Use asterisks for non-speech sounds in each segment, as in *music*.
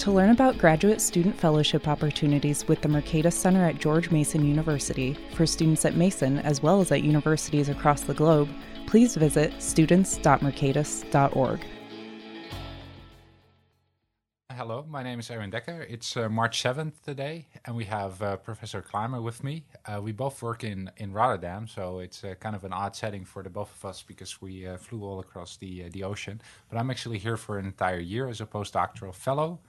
To learn about graduate student fellowship opportunities with the Mercatus Center at George Mason University for students at Mason as well as at universities across the globe, please visit students.mercatus.org. Hello, my name is Erwin Dekker. It's uh, March 7th today, and we have uh, Professor Klamer with me. Uh, we both work in, in Rotterdam, so it's uh, kind of an odd setting for the both of us because we uh, flew all across the, uh, the ocean. But I'm actually here for an entire year as a postdoctoral fellow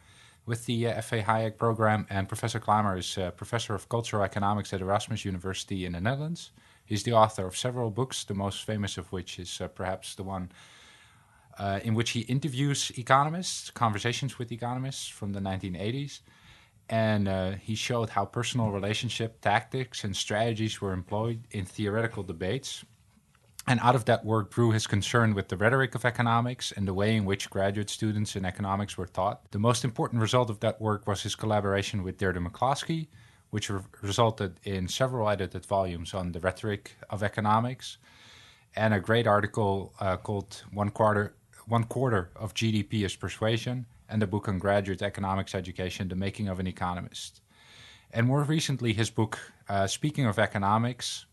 with the uh, F.A. Hayek program, and Professor Klamer is uh, professor of cultural economics at Erasmus University in the Netherlands. He's the author of several books, the most famous of which is uh, perhaps the one uh, in which he interviews economists, conversations with economists from the 1980s. And uh, he showed how personal relationship tactics and strategies were employed in theoretical debates and out of that work grew his concern with the rhetoric of economics and the way in which graduate students in economics were taught. The most important result of that work was his collaboration with Deirdre McCloskey, which re- resulted in several edited volumes on the rhetoric of economics and a great article uh, called One Quarter, One Quarter of GDP is Persuasion and a book on graduate economics education, The Making of an Economist. And more recently, his book, uh, Speaking of Economics,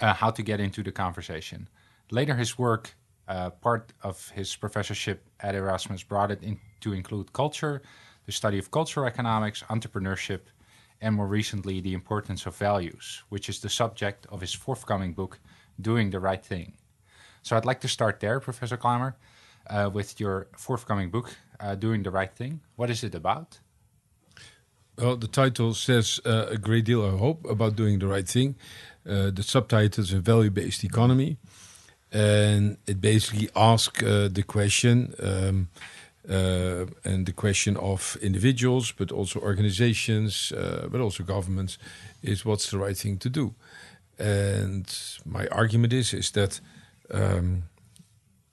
uh, how to get into the conversation. Later, his work, uh, part of his professorship at Erasmus, brought it in to include culture, the study of cultural economics, entrepreneurship, and more recently, the importance of values, which is the subject of his forthcoming book, Doing the Right Thing. So I'd like to start there, Professor Klamer, uh, with your forthcoming book, uh, Doing the Right Thing. What is it about? Well, the title says uh, a great deal, I hope, about doing the right thing. Uh, the subtitle is a value-based economy, and it basically asks uh, the question um, uh, and the question of individuals, but also organizations, uh, but also governments, is what's the right thing to do. And my argument is is that um,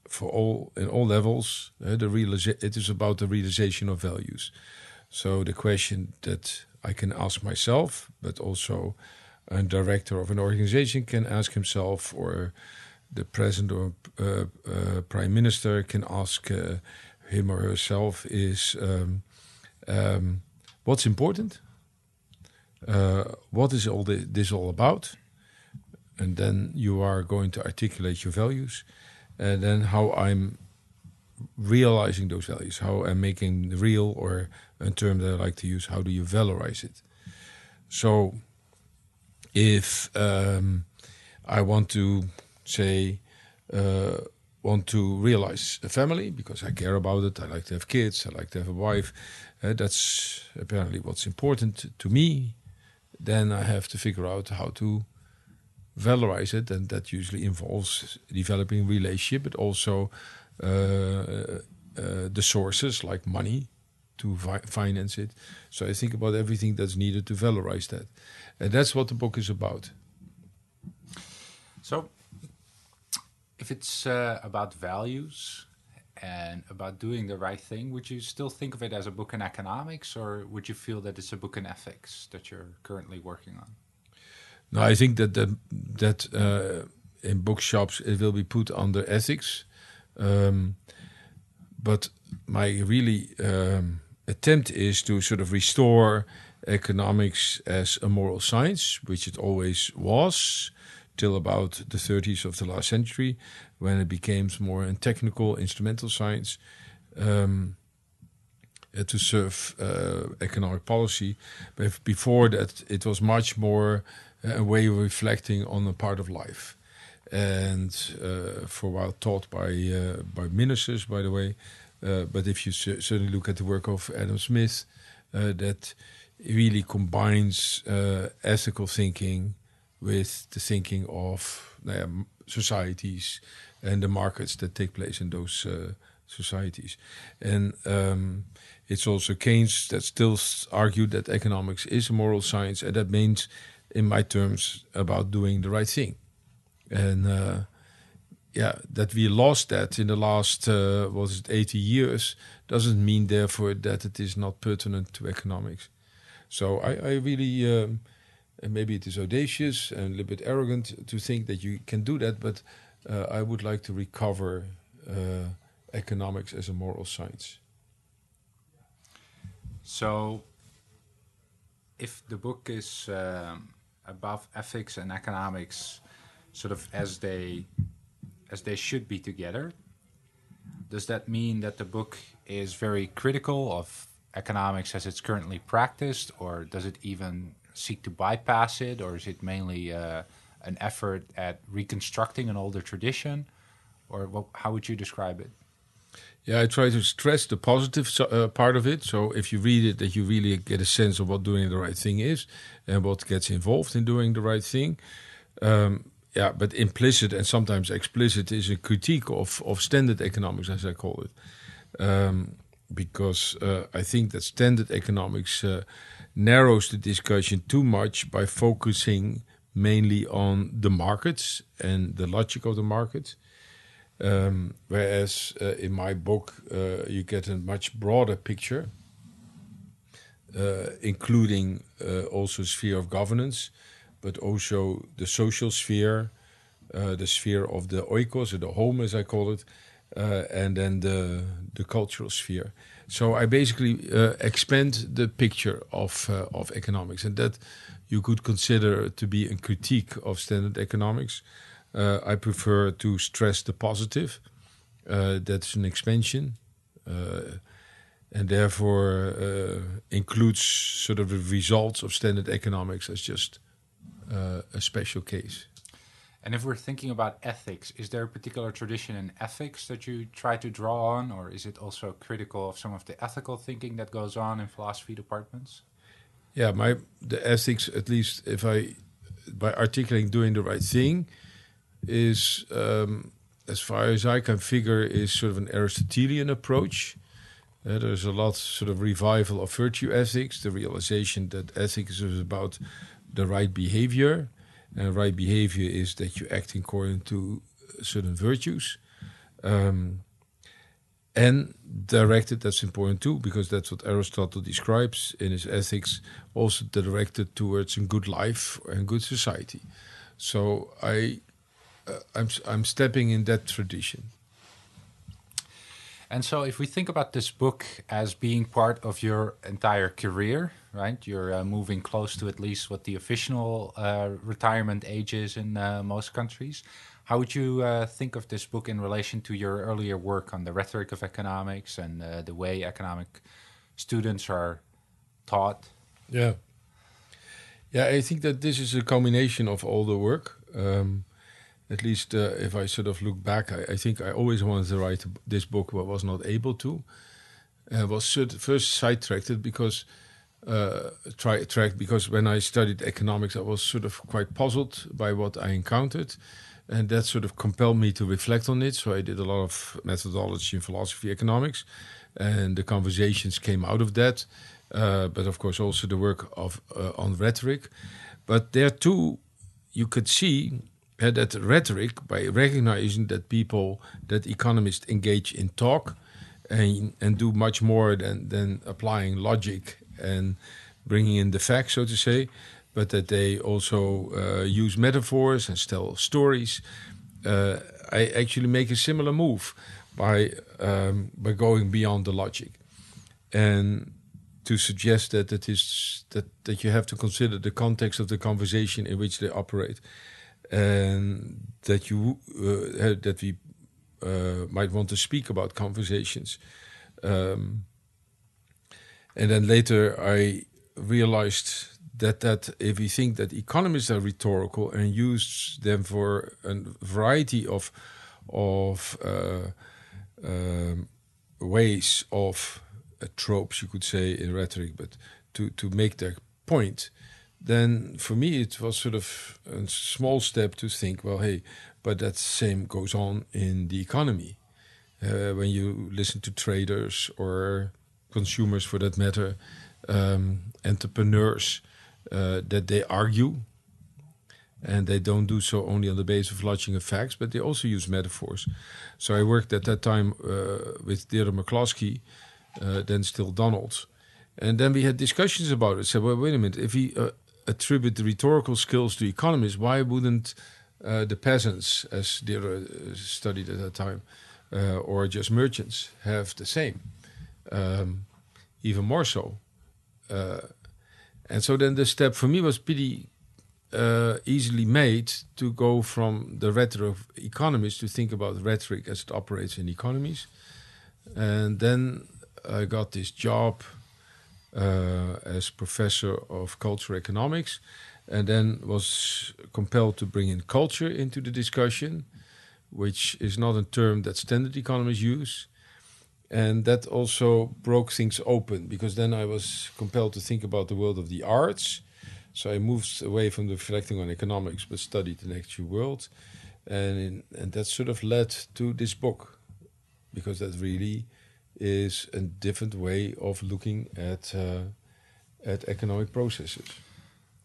for all in all levels, uh, the realiza- it is about the realization of values. So the question that I can ask myself, but also a director of an organization can ask himself, or the president or uh, uh, prime minister can ask uh, him or herself, is um, um, what's important? Uh, what is all the, this all about? And then you are going to articulate your values, and then how I'm realizing those values, how I'm making real, or a term that I like to use, how do you valorize it? So, if um, I want to say, uh, want to realize a family because I care about it, I like to have kids, I like to have a wife, uh, that's apparently what's important to me, then I have to figure out how to valorize it, and that usually involves developing relationship, but also uh, uh, the sources like money to fi finance it. So I think about everything that's needed to valorize that, and that's what the book is about. So, if it's uh, about values and about doing the right thing, would you still think of it as a book in economics, or would you feel that it's a book in ethics that you're currently working on? No, I think that that, that uh, in bookshops it will be put under ethics, um, but my really um, attempt is to sort of restore economics as a moral science, which it always was till about the 30s of the last century, when it became more a technical, instrumental science um, uh, to serve uh, economic policy. But before that, it was much more a way of reflecting on a part of life. And uh, for a while taught by uh, by ministers, by the way. Uh, but if you certainly look at the work of Adam Smith, that really combines ethical thinking with the thinking of societies and the markets that take place in those uh, societies. And um, it's also Keynes that still argued that economics is a moral science, and that means, in my terms, about doing the right thing. and uh, yeah, that we lost that in the last uh, was it 80 years doesn't mean therefore that it is not pertinent to economics. So I, I really, um, maybe it is audacious and a little bit arrogant to think that you can do that, but uh, I would like to recover uh, economics as a moral science. So, if the book is um, above ethics and economics, sort of as they as they should be together, does that mean that the book is very critical of economics as it's currently practiced, or does it even seek to bypass it, or is it mainly uh, an effort at reconstructing an older tradition, or what, how would you describe it? Yeah, I try to stress the positive uh, part of it. So if you read it, that you really get a sense of what doing the right thing is and what gets involved in doing the right thing. Um, yeah, but implicit and sometimes explicit is a critique of, of standard economics, as I call it. Um, because uh, I think that standard economics uh, narrows the discussion too much by focusing mainly on the markets and the logic of the market. Um, whereas uh, in my book, uh, you get a much broader picture, uh, including uh, also sphere of governance, but also the social sphere, uh, the sphere of the oikos, or the home as I call it, uh, and then the the cultural sphere. So I basically expand the picture of of economics, and that you could consider to be a critique of standard economics. Uh, I prefer to stress the positive. Uh, that's an expansion, uh, and therefore uh, includes sort of the results of standard economics as just uh, a special case. And if we're thinking about ethics, is there a particular tradition in ethics that you try to draw on, or is it also critical of some of the ethical thinking that goes on in philosophy departments? Yeah, my the ethics, at least if I by articulating doing the right thing, is, um, as far as I can figure, is sort of an Aristotelian approach. Uh, there's a lot sort of revival of virtue ethics, the realization that ethics is about the right behavior, and right behavior is that you act according to certain virtues. Um, and directed, that's important too, because that's what Aristotle describes in his ethics, also directed towards a good life and good society. So I uh, I'm I'm stepping in that tradition. And so, if we think about this book as being part of your entire career, right? You're uh, moving close to at least what the official uh, retirement age is in uh, most countries. How would you uh, think of this book in relation to your earlier work on the rhetoric of economics and uh, the way economic students are taught? Yeah. Yeah, I think that this is a combination of all the work. Um, at least uh, if I sort of look back, I, I, think I always wanted to write this book, but was not able to. I was first sidetracked because uh, try, tracked because when I studied economics, I was sort of quite puzzled by what I encountered, and that sort of compelled me to reflect on it. So I did a lot of methodology in philosophy economics, and the conversations came out of that. Uh, but of course, also the work of uh, on rhetoric. But there too, you could see that rhetoric by recognizing that people, that economists engage in talk and, and do much more than, than applying logic and bringing in the facts, so to say, but that they also uh, use metaphors and tell stories. Uh, I actually make a similar move by um, by going beyond the logic and to suggest that it is that that you have to consider the context of the conversation in which they operate and that you uh, that we uh, might want to speak about conversations. Um, and then later I realized that that if we think that economists are rhetorical and use them for a variety of of uh, um, ways of uh, tropes, you could say in rhetoric, but to to make their point, then for me it was sort of a small step to think, well, hey, but that same goes on in the economy. Uh, when you listen to traders or consumers, for that matter, um, entrepreneurs, uh, that they argue and they don't do so only on the basis of logic and facts, but they also use metaphors. So I worked at that time uh, with Deirdre McCloskey, uh, then still Donald, and then we had discussions about it. So well, wait a minute, if we uh, attribute rhetorical skills to economists, why wouldn't uh, the peasants, as Deirdre uh, studied at that time, uh, or just merchants have the same? Um, even more so. and so then the step for me was pretty uh, easily made to go from the rhetoric of economists to think about rhetoric as it operates in economies. And then I got this job uh, Uh, as professor of cultural economics, and then was compelled to bring in culture into the discussion, which is not a term that standard economists use. And that also broke things open because then I was compelled to think about the world of the arts so I moved away from reflecting on economics, but studied the natural world, and and that sort of led to this book, because that really is a different way of looking at uh, at economic processes.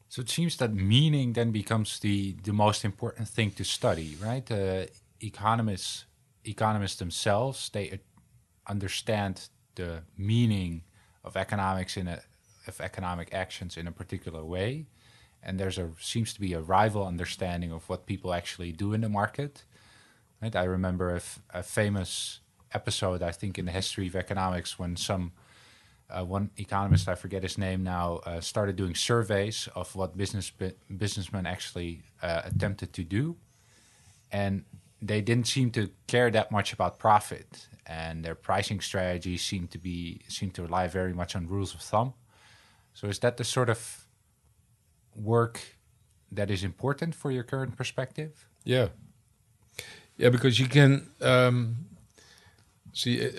So it seems that meaning then becomes the the most important thing to study, right? Uh, economists economists themselves they understand the meaning of economics in a of economic actions in a particular way, and there's a seems to be a rival understanding of what people actually do in the market. Right? I remember a, f- a famous episode, I think, in the history of economics when some uh, one economist, I forget his name now, uh, started doing surveys of what business businessmen actually uh, attempted to do, and they didn't seem to care that much about profit, and their pricing strategy seemed to be seemed to rely very much on rules of thumb. So is that the sort of work that is important for your current perspective? Yeah, yeah, because you can um, see uh,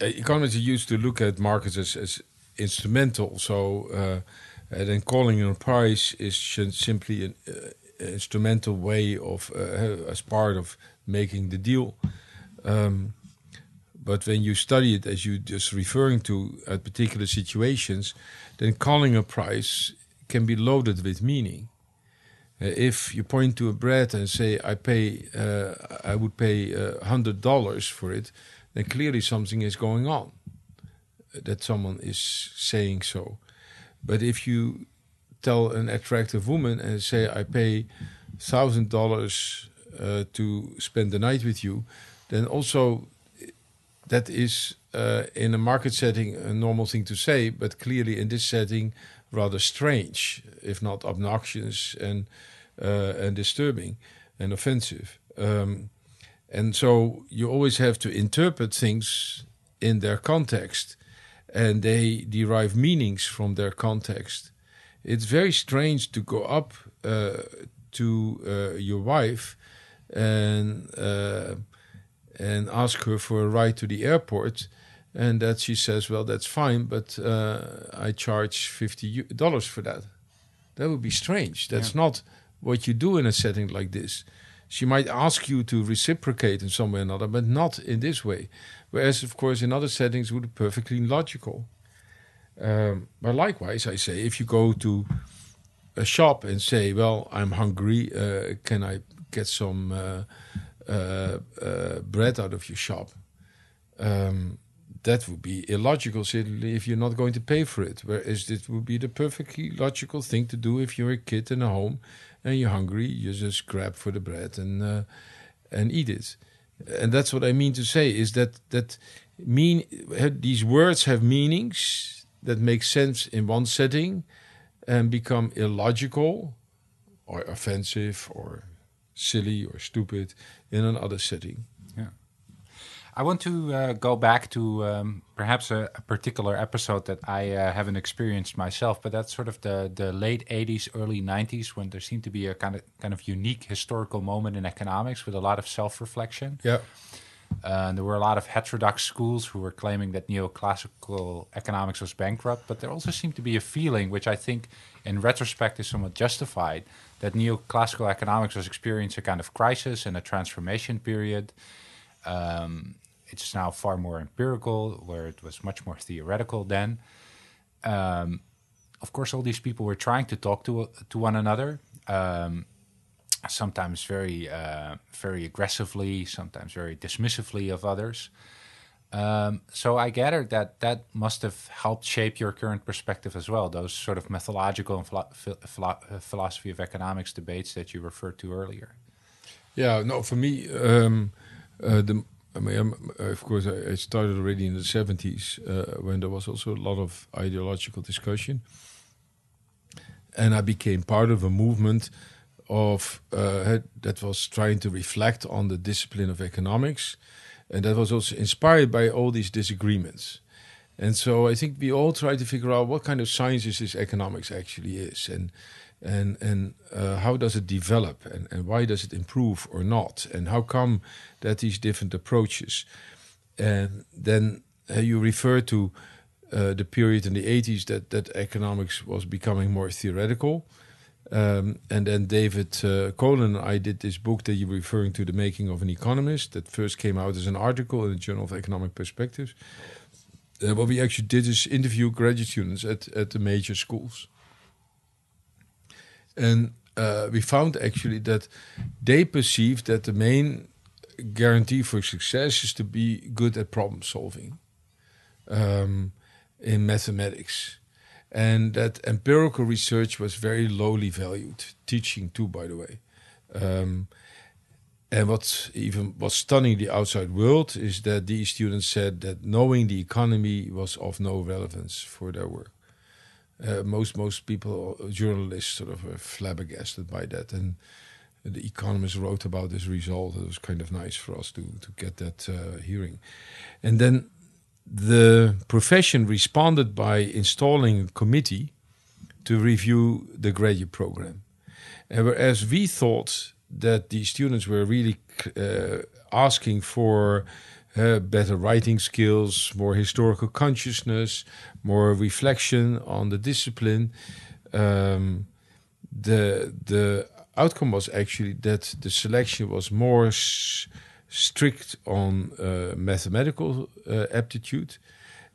uh economists are used to look at markets as, as instrumental. So uh, and then calling a price is simply an instrumental way of as part of making the deal. Um, but when you study it, as you just referring to at particular situations, then calling a price can be loaded with meaning. Uh, if you point to a bread and say, "I pay, uh, I would pay uh, hundred dollars for it," then clearly something is going on. Uh, that someone is saying so. But if you tell an attractive woman and say, "I pay thousand dollars uh, to spend the night with you," then also that is uh, in a market setting a normal thing to say, but clearly in this setting rather strange, if not obnoxious and uh, and disturbing and offensive. Um, and so you always have to interpret things in their context, and they derive meanings from their context. It's very strange to go up uh, to uh, your wife and uh, and ask her for a ride to the airport and that she says, "Well, that's fine, but uh, I charge fifty dollars for that." That would be strange. That's yeah. not what you do in a setting like this. She might ask you to reciprocate in some way or another, but not in this way. Whereas, of course, in other settings, it would be perfectly logical. Um, but likewise, I say, if you go to a shop and say, "Well, I'm hungry. Uh, can I get some uh, uh, uh bread out of your shop?" Um, that would be illogical certainly if you're not going to pay for it. Whereas it would be the perfectly logical thing to do if you're a kid in a home and you're hungry, you just grab for the bread and uh, and eat it. And that's what I mean to say is that that mean these words have meanings that make sense in one setting and become illogical or offensive or silly or stupid in another setting. I want to uh, go back to um, perhaps a, a, particular episode that I uh, haven't experienced myself, but that's sort of the, the late 80s, early 90s when there seemed to be a kind of kind of unique historical moment in economics with a lot of self reflection. Yeah. Uh, and there were a lot of heterodox schools who were claiming that neoclassical economics was bankrupt, but there also seemed to be a feeling, which I think in retrospect is somewhat justified, that neoclassical economics was experiencing a kind of crisis and a transformation period. Um, it's now far more empirical, where it was much more theoretical then. Um, of course, all these people were trying to talk to to one another, um, sometimes very uh, very aggressively, sometimes very dismissively of others. Um, so I gather that that must have helped shape your current perspective as well. Those sort of methodological and philo philo philosophy of economics debates that you referred to earlier. Yeah, no, for me, um, uh, the I mean, of course, I, started already in the seventies uh, when there was also a lot of ideological discussion, and I became part of a movement of uh, that was trying to reflect on the discipline of economics, and that was also inspired by all these disagreements. And so I think we all try to figure out what kind of sciences this economics actually is, and and and uh, how does it develop, and, and why does it improve or not, and how come that these different approaches, and then uh, you refer to uh, the period in the 80s that that economics was becoming more theoretical um, and then David uh, Colin and I did this book that you're referring to, The Making of an Economist, that first came out as an article in the Journal of Economic Perspectives. Uh, what we actually did is interview graduate students at, at the major schools. And uh, we found actually that they perceived that the main guarantee for success is to be good at problem solving um, in mathematics and that empirical research was very lowly valued. Teaching too, by the way. Um, and what even was stunning the outside world is that these students said that knowing the economy was of no relevance for their work. Uh, most most people, journalists, sort of flabbergasted by that, and the Economist wrote about this result. It was kind of nice for us to to get that uh, hearing, and then the profession responded by installing a committee to review the graduate program. And whereas we thought that the students were really uh, asking for uh, better writing skills, more historical consciousness, more reflection on the discipline, um, the the outcome was actually that the selection was more strict on uh, mathematical uh, aptitude,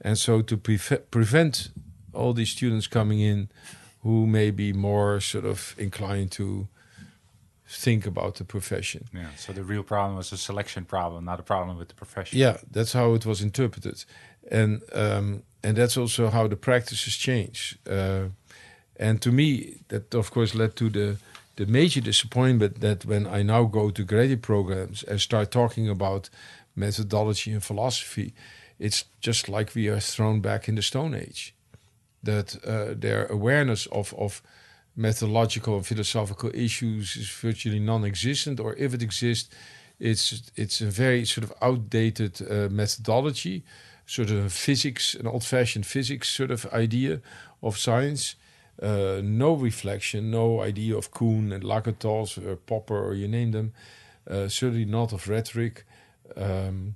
and so to pre prevent all these students coming in who may be more sort of inclined to think about the profession. Yeah. So the real problem was a selection problem, not a problem with the profession. Yeah, that's how it was interpreted, and um, and that's also how the practices change. Uh, and to me, that of course led to the the major disappointment that when I now go to graduate programs and start talking about methodology and philosophy, it's just like we are thrown back in the Stone Age. That uh, their awareness of, of methodological and philosophical issues is virtually non-existent, or if it exists, it's it's a very sort of outdated uh, methodology, sort of physics, an old-fashioned physics sort of idea of science uh, no reflection, no idea of Kuhn and Lakatos or Popper or you name them. Uh, certainly not of rhetoric. Um,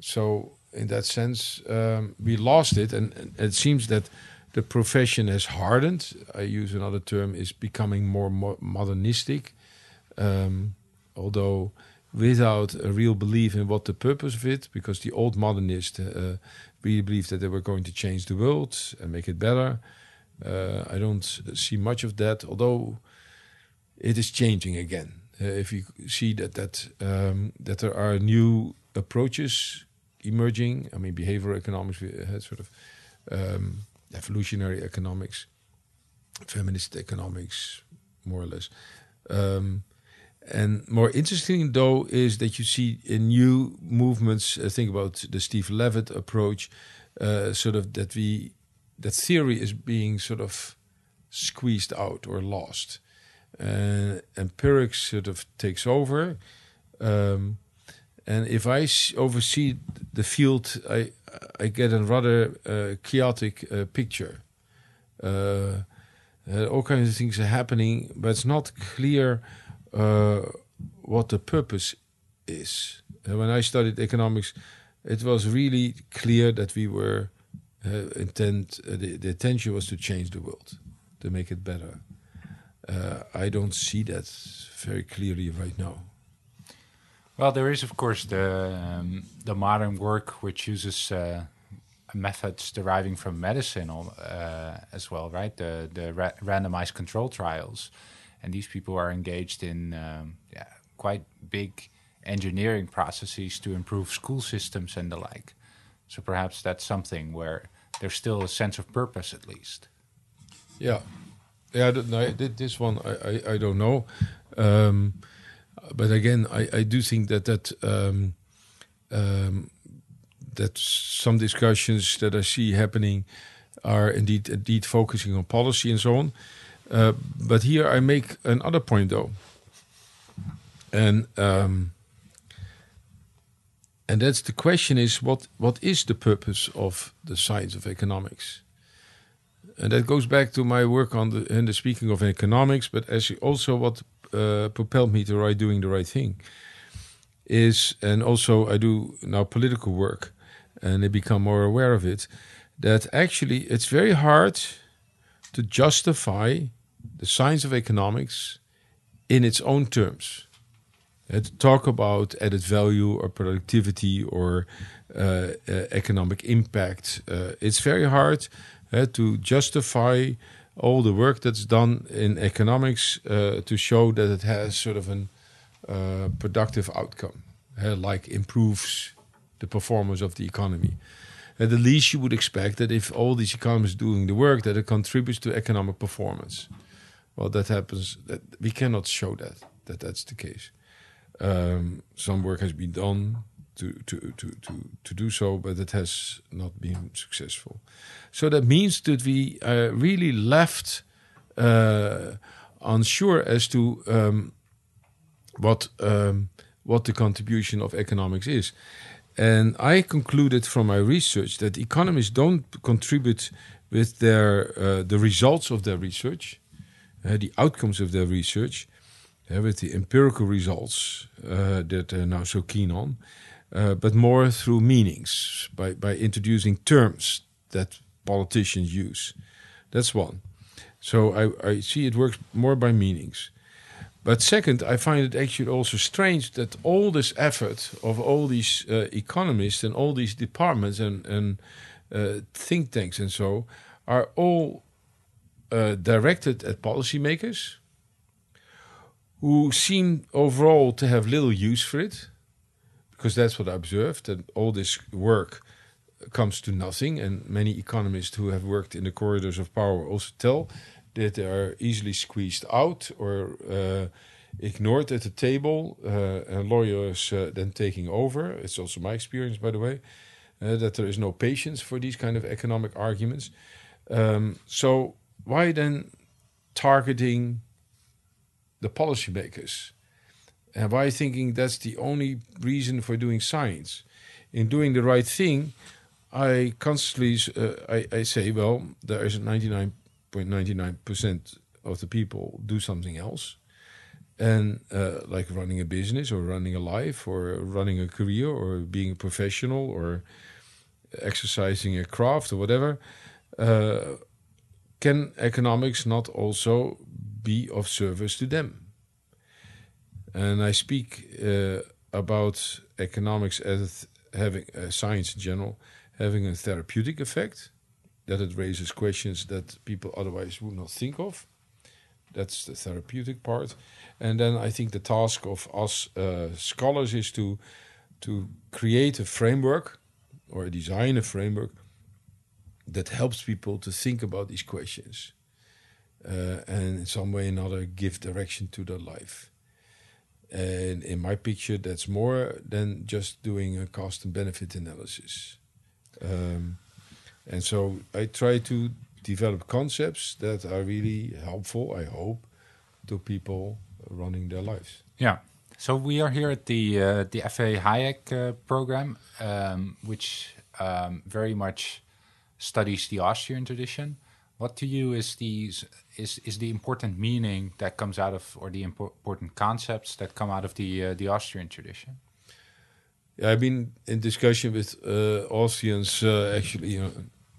so in that sense, um, we lost it, and, and, it seems that the profession has hardened. I use another term: is becoming more mo modernistic, um, although without a real belief in what the purpose of it. Because the old modernists uh, really believed that they were going to change the world and make it better. Uh, I don't see much of that, although it is changing again. Uh, if you see that that um, that there are new approaches emerging, I mean, behavioral economics, uh, sort of um, evolutionary economics, feminist economics, more or less. Um, and more interesting, though, is that you see in new movements. Uh, think about the Steve Levitt approach, uh, sort of that we that theory is being sort of squeezed out or lost. Uh, empirics sort of takes over. Um, and if I oversee the field, I I get a rather uh, chaotic uh, picture. Uh, all kinds of things are happening, but it's not clear what the purpose is. when I studied economics, it was really clear that we were uh, intent, uh, the, the intention was to change the world, to make it better. Uh, I don't see that very clearly right now. Well, there is, of course, the um, the modern work which uses uh, methods deriving from medicine uh, as well, right? The the ra randomized control trials, and these people are engaged in um, yeah, quite big engineering processes to improve school systems and the like. So perhaps that's something where there's still a sense of purpose, at least. Yeah, yeah. No, this one I, I, I don't know, um, but again, I, I do think that that um, um, that some discussions that I see happening are indeed indeed focusing on policy and so on. Uh, but here I make another point though, and um, and that's the question: is what what is the purpose of the science of economics? And that goes back to my work on the the speaking of economics, but as also what uh, propelled me to write doing the right thing is, and also I do now political work, and I become more aware of it, that actually it's very hard to justify the science of economics in its own terms. Uh, to talk about added value or productivity or uh, uh, economic impact, uh, it's very hard to justify all the work that's done in economics uh, to show that it has sort of a productive outcome, like improves the performance of the economy. At the least, you would expect that if all these economists doing the work, that it contributes to economic performance. Well, that happens. That we cannot show that that that's the case. Um, some work has been done to, to, to, to, to do so, but it has not been successful. So that means that we are really left uh, unsure as to um, what um, what the contribution of economics is. And I concluded from my research that economists don't contribute with their uh, the results of their research, uh, the outcomes of their research, uh, with the empirical results uh, that they're now so keen on, uh, but more through meanings by by introducing terms that politicians use. That's one. So I, I see it works more by meanings. But second, I find it actually also strange that all this effort of all these uh, economists and all these departments and, and uh, think tanks and so are all uh, directed at policymakers who seem overall to have little use for it, because that's what I observed, that all this work comes to nothing. And many economists who have worked in the corridors of power also tell that they are easily squeezed out or uh, ignored at the table, uh, and lawyers uh, then taking over. It's also my experience, by the way, uh, that there is no patience for these kind of economic arguments. Um, so why then targeting the policymakers? And why thinking that's the only reason for doing science? In doing the right thing, I constantly uh, I, I say, well, there is 99 0.99% of the people do something else. And uh, like running a business or running a life or running a career or being a professional or exercising a craft or whatever, uh, can economics not also be of service to them? And I speak uh, about economics as having uh, science in general having a therapeutic effect that it raises questions that people otherwise would not think of. That's the therapeutic part, and then I think the task of us uh, scholars is to to create a framework or design a framework that helps people to think about these questions uh, and in some way or another give direction to their life. And in my picture, that's more than just doing a cost and benefit analysis. Um, and so I try to develop concepts that are really helpful, I hope, to people running their lives. Yeah. So we are here at the uh, the FA Hayek uh, program, um, which um, very much studies the Austrian tradition. What to you is the is is the important meaning that comes out of, or the important concepts that come out of the uh, the Austrian tradition? Yeah, I've been in discussion with uh, Austrians uh, actually, uh,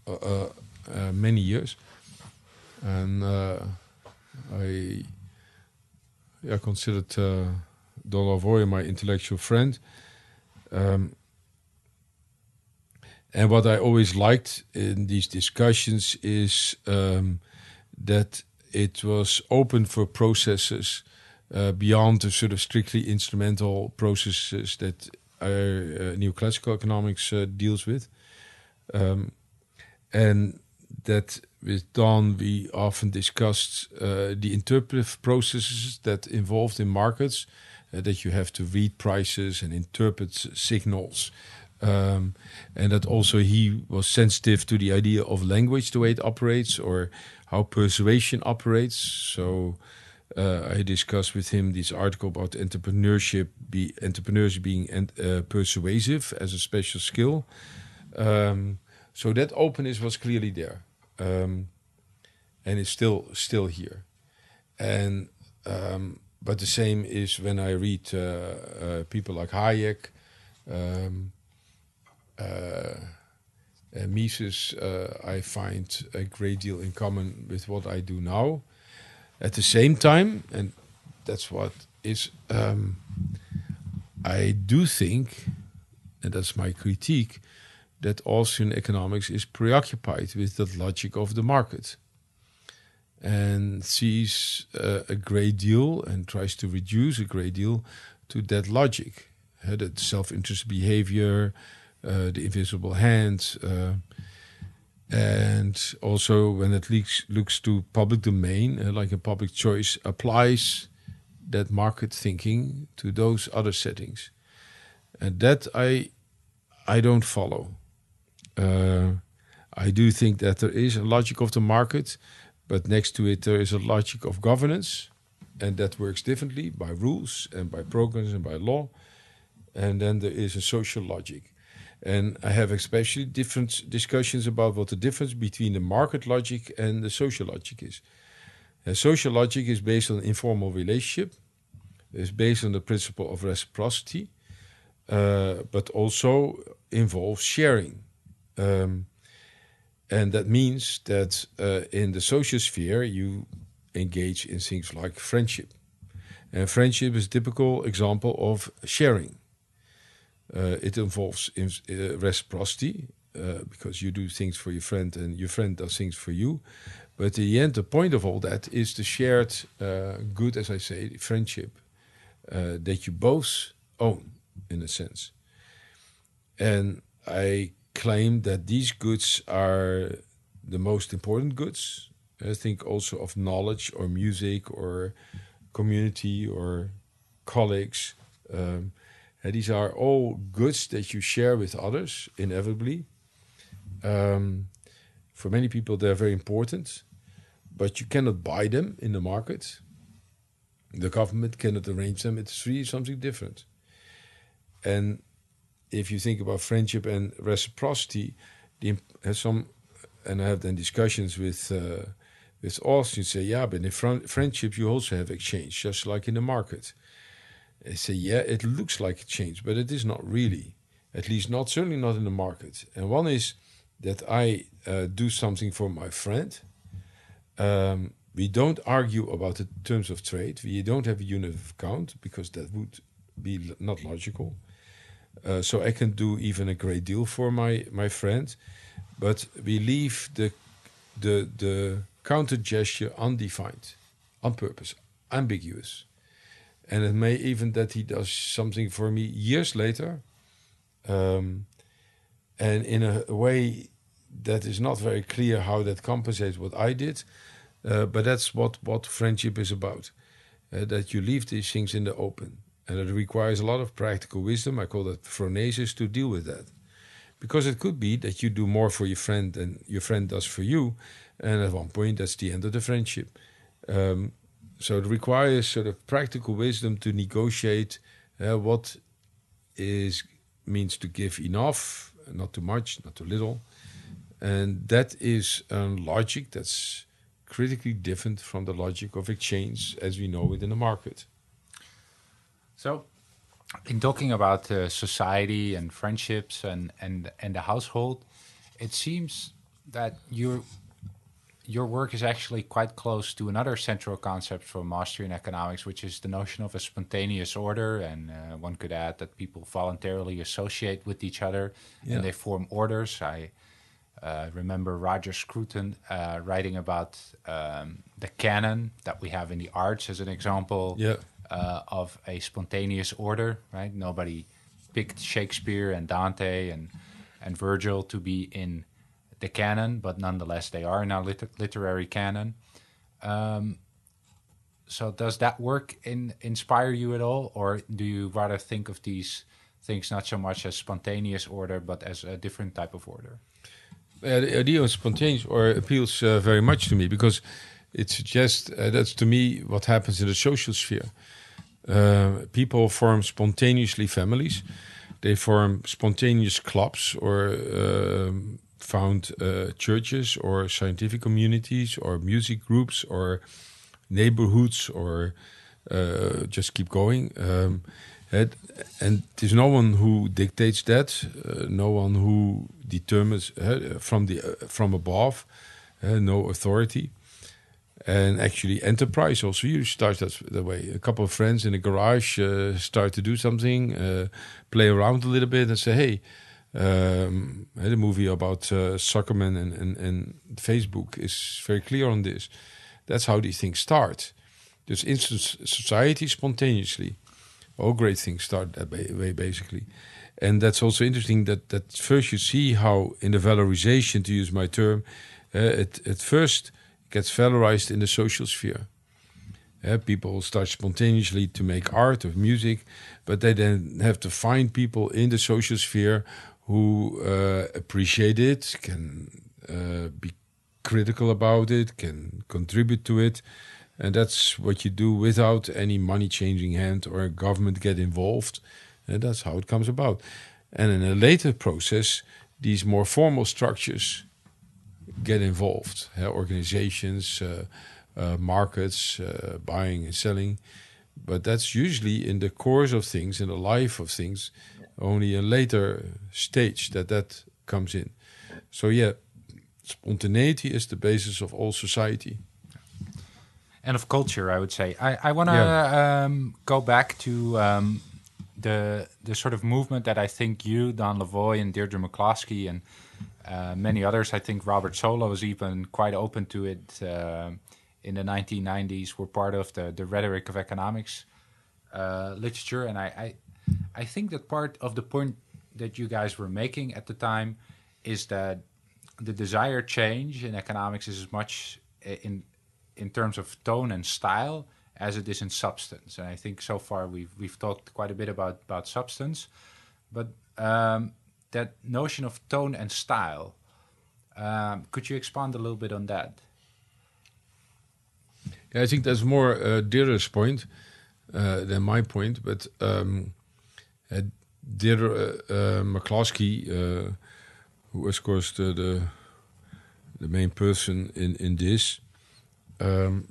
uh, uh, many years, and I I considered Lavoie my intellectual friend. Um, and what I always liked in these discussions is um, that it was open for processes uh, beyond the sort of strictly instrumental processes that our uh, neoclassical economics uh, deals with. Um, and that with Don, we often discussed uh, the interpretive processes that involved in markets, uh, that you have to read prices and interpret signals. Um, and that also he was sensitive to the idea of language, the way it operates, or how persuasion operates. So uh, I discussed with him this article about entrepreneurship, be, entrepreneurs being uh, persuasive as a special skill. Um, so that openness was clearly there, um, and it's still still here. And um, but the same is when I read uh, uh, people like Hayek, um, uh, Mises. Uh, I find a great deal in common with what I do now. At the same time, and that's what is. Um, I do think, and that's my critique that Austrian economics is preoccupied with the logic of the market and sees uh, a great deal and tries to reduce a great deal to that logic, uh, that self-interest behavior, uh, the invisible hand, uh, and also when it leaks, looks to public domain, uh, like a public choice, applies that market thinking to those other settings, and that I I don't follow. Uh, I do think that there is a logic of the market, but next to it there is a logic of governance, and that works differently by rules and by programs and by law. And then there is a social logic. And I have especially different discussions about what the difference between the market logic and the social logic is. A social logic is based on informal relationship, it's based on the principle of reciprocity, uh, but also involves sharing. Um, and that means that uh, in the social sphere, you engage in things like friendship. And friendship is a typical example of sharing. Uh, it involves in, uh, reciprocity uh, because you do things for your friend and your friend does things for you. But in the end, the point of all that is the shared uh, good, as I say, friendship uh, that you both own, in a sense. And I claim that these goods are the most important goods. I think also of knowledge or music or community or colleagues. Um, these are all goods that you share with others, inevitably. Um, for many people, they're very important, but you cannot buy them in the market. The government cannot arrange them. It's really something different. And if you think about friendship and reciprocity, the, some, and I have then discussions with uh, with Austin. Say, yeah, but in fr- friendship you also have exchange, just like in the market. I say, yeah, it looks like a change, but it is not really. At least not certainly not in the market. And one is that I uh, do something for my friend. Um, we don't argue about the terms of trade. We don't have a unit of account because that would be not logical. Uh, so I can do even a great deal for my my friend, but we leave the the the counter gesture undefined, on purpose, ambiguous, and it may even that he does something for me years later, um, and in a, a way that is not very clear how that compensates what I did, uh, but that's what what friendship is about, uh, that you leave these things in the open and it requires a lot of practical wisdom. I call that phronesis to deal with that. Because it could be that you do more for your friend than your friend does for you. And at one point, that's the end of the friendship. Um, so it requires sort of practical wisdom to negotiate uh, what is means to give enough, not too much, not too little. And that is um, logic that's critically different from the logic of exchange as we know it in the market. So, in talking about uh, society and friendships and, and, and the household, it seems that your your work is actually quite close to another central concept from Austrian economics, which is the notion of a spontaneous order. And uh, one could add that people voluntarily associate with each other yeah. and they form orders. I Uh, remember Roger Scruton uh, writing about um, the canon that we have in the arts as an example Yeah. uh, of a spontaneous order, right? Nobody picked Shakespeare and Dante and and Virgil to be in the canon, but nonetheless they are in our liter- literary canon. Um, so does that work in, inspire you at all, or do you rather think of these things not so much as spontaneous order, but as a different type of order? Uh, the idea of spontaneous or appeals uh, very much to me because it suggests uh, that's to me what happens in the social sphere. Uh, people form spontaneously families. They form spontaneous clubs or um, found uh, churches or scientific communities or music groups or neighborhoods or uh, just keep going. Um, and, and there's no one who dictates that, uh, no one who determines uh, from the uh, from above, uh, no authority. And actually, enterprise also you start that, that way. A couple of friends in a garage start to do something, play around a little bit, and say, "Hey, um, the movie about uh, Zuckerman and, and, and Facebook is very clear on this. That's how these things start. There's instant society spontaneously. All great things start that way, basically. And that's also interesting that, that first you see how, in the valorization, to use my term, uh, it, at first gets valorized in the social sphere. Uh, people start spontaneously to make art or music, but they then have to find people in the social sphere who uh, appreciate it, can uh, be critical about it, can contribute to it. And that's what you do without any money changing hand or government get involved. And that's how it comes about. And in a later process, these more formal structures get involved. Uh, organizations, uh, uh, markets, uh, buying and selling. But that's usually in the course of things, in the life of things, only a later stage that that comes in. So yeah, spontaneity is the basis of all society. And of culture, I would say. I, I want to yeah. um, go back to um, the the sort of movement that I think you, Don Lavoie, and Deirdre McCloskey, and uh, many others, I think Robert Solow was even quite open to it uh, in the 1990s, were part of the, the rhetoric of economics uh, literature. And I, I, I think that part of the point that you guys were making at the time is that the desired change in economics is as much in in terms of tone and style as it is in substance. And I think so far we've we've talked quite a bit about about substance, but um, that notion of tone and style. Um, could you expand a little bit on that? Yeah, I think that's more uh, Deirdre's point uh, than my point, but um, uh, Deirdre uh, McCloskey, uh, who of course the, the, the main person in in this, um,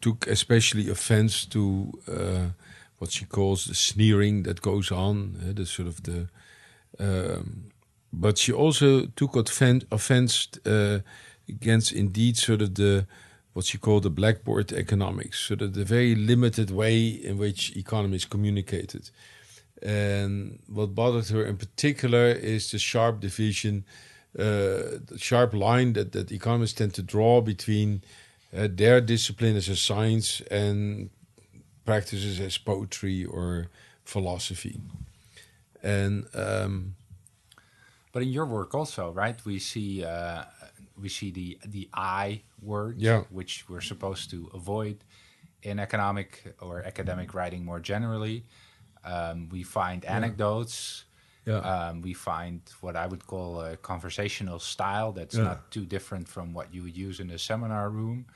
took especially offense to uh, what she calls the sneering that goes on, uh, the sort of the. Um, but she also took offense, offense uh, against indeed sort of the what she called the blackboard economics, sort of the very limited way in which economy is communicated. And what bothered her in particular is the sharp division, uh, the sharp line that, that economists tend to draw between uh, their discipline as a science and practices as poetry or philosophy. And um, but in your work also, right? We see uh, we see the the I word, yeah. which we're supposed to avoid in economic or academic writing more generally. Um, we find anecdotes. Yeah. Um, we find what I would call a conversational style that's Yeah. not too different from what you would use in a seminar room,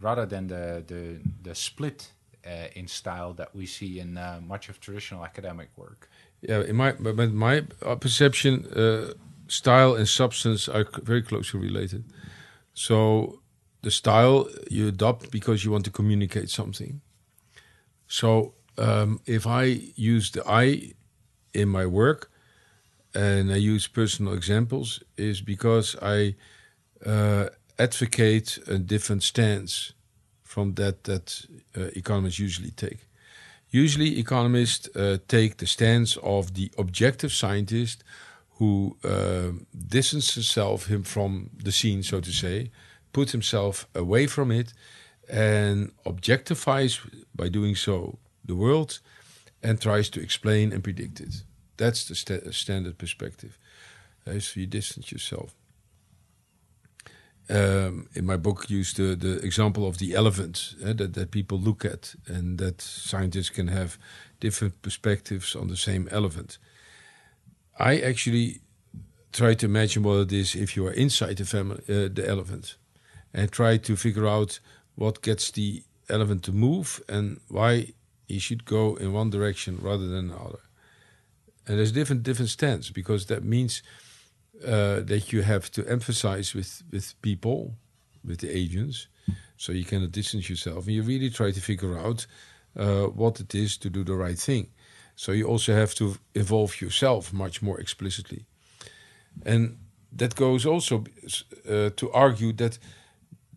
rather than the the, the split uh, in style that we see in uh, much of traditional academic work. yeah, in my but my uh, perception, uh, style and substance are very closely related. So the style you adopt because you want to communicate something. So um, if I use the I in my work and I use personal examples, is because I uh, advocate a different stance from that that uh, economists usually take. Usually, economists uh, take the stance of the objective scientist who uh, distances himself him from the scene, so to say, puts himself away from it, and objectifies by doing so the world, and tries to explain and predict it. That's the sta standard perspective. Uh, so you distance yourself. Um, in my book, use the, the example of the elephant uh, that, that people look at, and that scientists can have different perspectives on the same elephant. I actually try to imagine what it is if you are inside the family, uh, the elephant, and try to figure out what gets the elephant to move and why he should go in one direction rather than another. And there's different different stance because that means uh, that you have to emphasize with with people, with the agents, so you cannot distance yourself, and you really try to figure out uh, what it is to do the right thing. So you also have to involve yourself much more explicitly. And that goes also uh, to argue that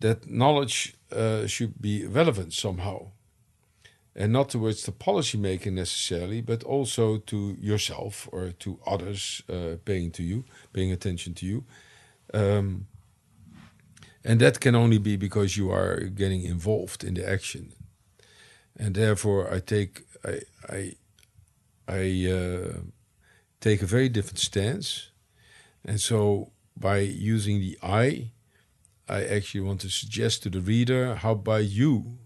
that knowledge uh, should be relevant somehow, and not towards the policy making necessarily, but also to yourself or to others uh, paying to you, paying attention to you. Um, and that can only be because you are getting involved in the action, and therefore I take I I I uh, take a very different stance, and so by using the I, I actually want to suggest to the reader how by you,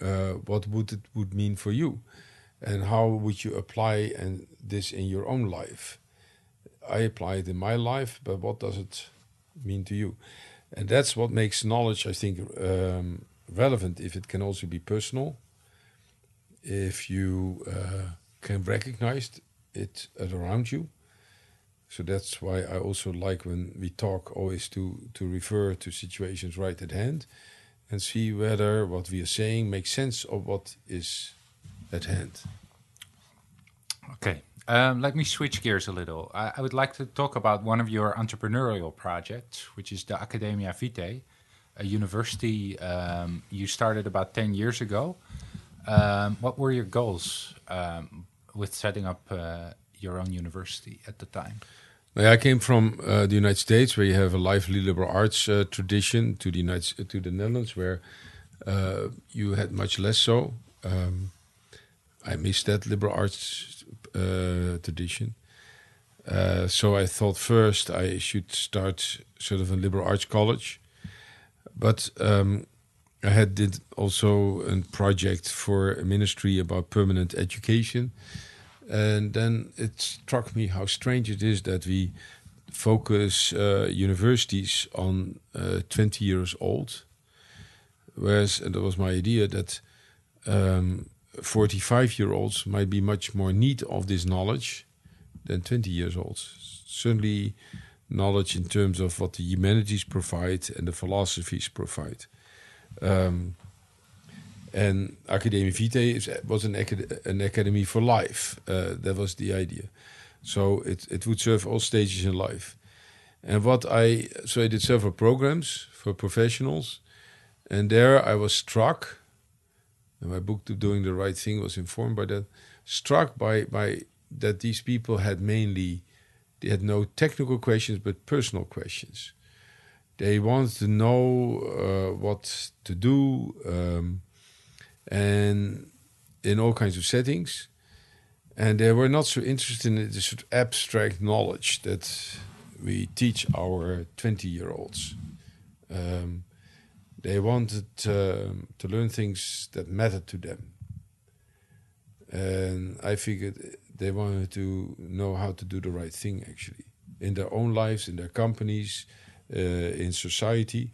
uh, what would it would mean for you, and how would you apply and this in your own life. I apply it in my life, but what does it mean to you? And that's what makes knowledge, I think, um, relevant. If it can also be personal, if you uh, can recognize it around you. So that's why I also like when we talk always to, to refer to situations right at hand and see whether what we are saying makes sense of what is at hand. Okay, um, let me switch gears a little. I, I, would like to talk about one of your entrepreneurial projects, which is the Academia Vitae, a university um, you started about 10 years ago. Um, what were your goals um, with setting up uh, your own university at the time? I came from uh, the United States, where you have a lively liberal arts uh, tradition, to the United to the Netherlands, where uh, you had much less so. Um, I missed that liberal arts uh, tradition. Uh, so I thought first I should start sort of a liberal arts college, but um, I had did also a project for a ministry about permanent education, and then it struck me how strange it is that we focus uh, universities on uh, 20 years old, whereas and that was my idea that 45 um, year olds might be much more need of this knowledge than 20 years olds. Certainly, knowledge in terms of what the humanities provide and the philosophies provide. Um, and Academia Vitae is, was an, acad an academy for life. Uh, that was the idea. So it, it would serve all stages in life. And what I, so I did several programs for professionals. And there I was struck, and my book, Doing the Right Thing, was informed by that, struck by, by that these people had mainly, they had no technical questions, but personal questions. They wanted to know uh, what to do um, and in all kinds of settings. And they were not so interested in the sort of abstract knowledge that we teach our 20 year olds. Um, they wanted um, to learn things that mattered to them. And I figured they wanted to know how to do the right thing actually in their own lives, in their companies, uh, in society.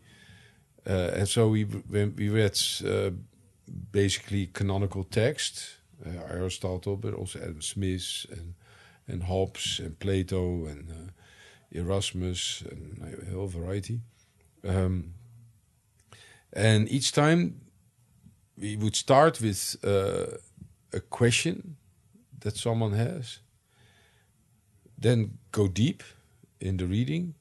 Uh, and so we we read uh, basically canonical text, Aristotle, but also Adam Smith and and Hobbes and Plato and Erasmus and a whole variety. Um, and each time we would start with uh, a question that someone has, then go deep in the reading,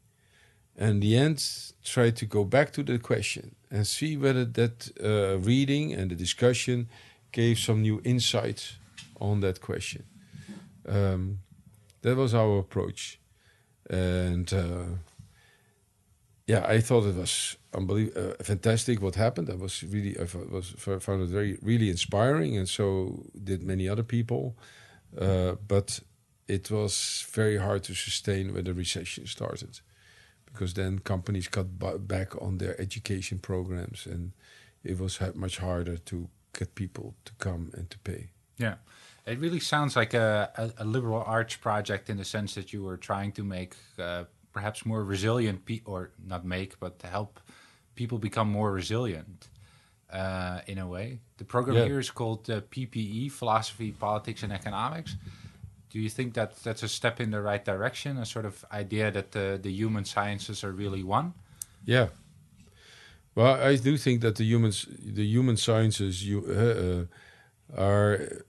and in the end try to go back to the question and see whether that uh, reading and the discussion gave some new insights on that question. Um, that was our approach. and uh, yeah, I thought it was unbelievable, uh, fantastic what happened. I was really, I was found it very, really inspiring, and so did many other people. Uh, but it was very hard to sustain when the recession started, because then companies cut ba- back on their education programs, and it was ha- much harder to get people to come and to pay. Yeah. It really sounds like a, a, a liberal arts project in the sense that you were trying to make uh, perhaps more resilient, pe- or not make, but to help people become more resilient uh, in a way. The program Yeah. here is called uh, PPE, Philosophy, Politics, and Economics. Do you think that that's a step in the right direction, a sort of idea that the, the human sciences are really one? Yeah. Well, I do think that the humans, the human sciences, you uh, uh, are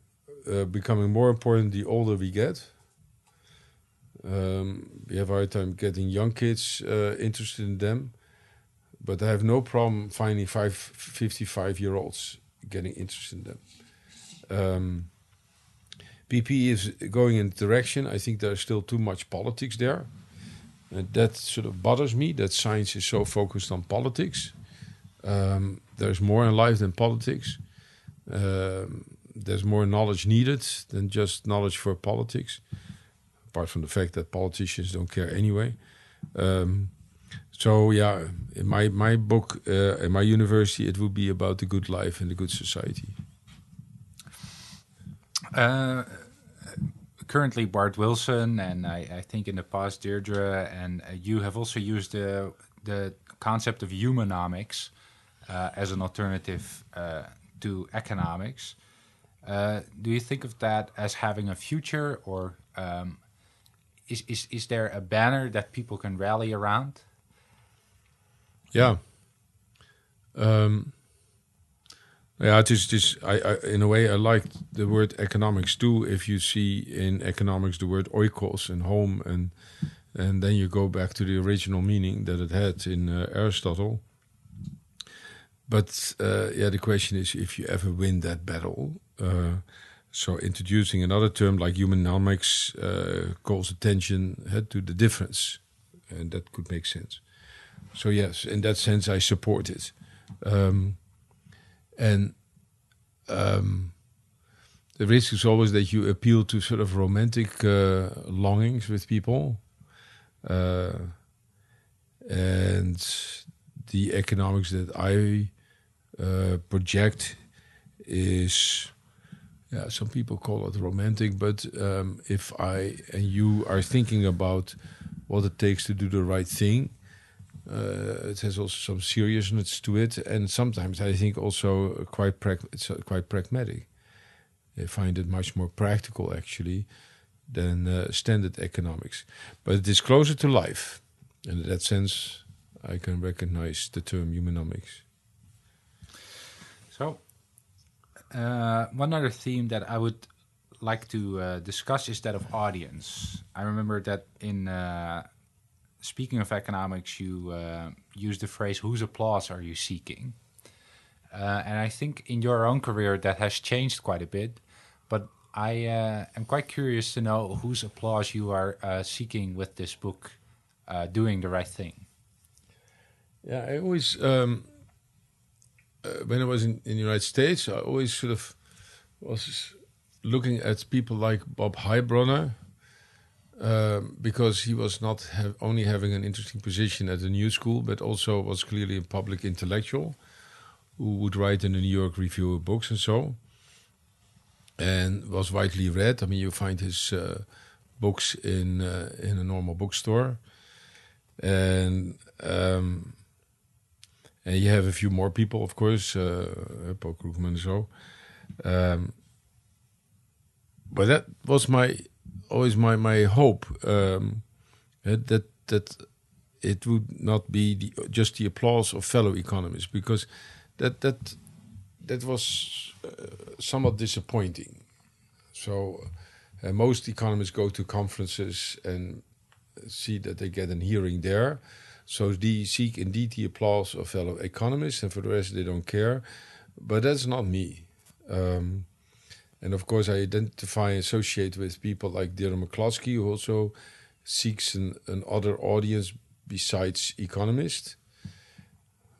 uh, becoming more important the older we get. Um, we have a hard time getting young kids uh, interested in them, but I have no problem finding five, 55 year olds getting interested in them. Um, PP is going in the direction. I think there's still too much politics there. And that sort of bothers me that science is so focused on politics. Um, there's more in life than politics. Um, there's more knowledge needed than just knowledge for politics, apart from the fact that politicians don't care anyway. Um, so yeah, in my my book, uh, in my university, it would be about the good life and the good society. Uh, currently, Bart Wilson, and I, I think in the past, Deirdre, and uh, you have also used the the concept of humanomics uh, as an alternative uh, to economics. Do you think of that as having a future, or um, is, is is there a banner that people can rally around? Yeah. Um, yeah, it is. This I, I, in a way, I like the word economics too. If you see in economics the word oikos and home, and and then you go back to the original meaning that it had in uh, Aristotle. But uh, yeah, the question is if you ever win that battle. Uh, so introducing another term like humanomics uh, calls attention to the difference, and that could make sense. So yes, in that sense, I support it, um, and um, the risk is always that you appeal to sort of romantic uh, longings with people, uh, and the economics that I uh, project is. Yeah, some people call it romantic, but um, if I and you are thinking about what it takes to do the right thing, uh, it has also some seriousness to it, and sometimes I think also quite it's uh, quite pragmatic. I find it much more practical actually than uh, standard economics, but it is closer to life, and in that sense, I can recognize the term humanomics. So, uh, one other theme that I would like to uh, discuss is that of audience. I remember that in uh, speaking of economics, you uh, used the phrase "whose applause are you seeking?" Uh, and I think in your own career that has changed quite a bit. But I uh, am quite curious to know whose applause you are uh, seeking with this book, uh, "Doing the Right Thing." Yeah, I always, um, uh, when I was in, in the United States, I always sort of was looking at people like Bob Heilbroner um, because he was not have only having an interesting position at the New School, but also was clearly a public intellectual who would write in the New York Review of Books and so, and was widely read. I mean, you find his uh, books in uh, in a normal bookstore, and um, and you have a few more people, of course, uh, Paul Krugman and so. Um, but that was my always my my hope um, uh, that that it would not be the, just the applause of fellow economists because that that that was uh, somewhat disappointing. So uh, most economists go to conferences and see that they get a hearing there. So they seek indeed the applause of fellow economists, and for the rest they don't care. But that's not me. Um, and of course, I identify and associate with people like Deirdre McCloskey, who also seeks an, an other audience besides economists.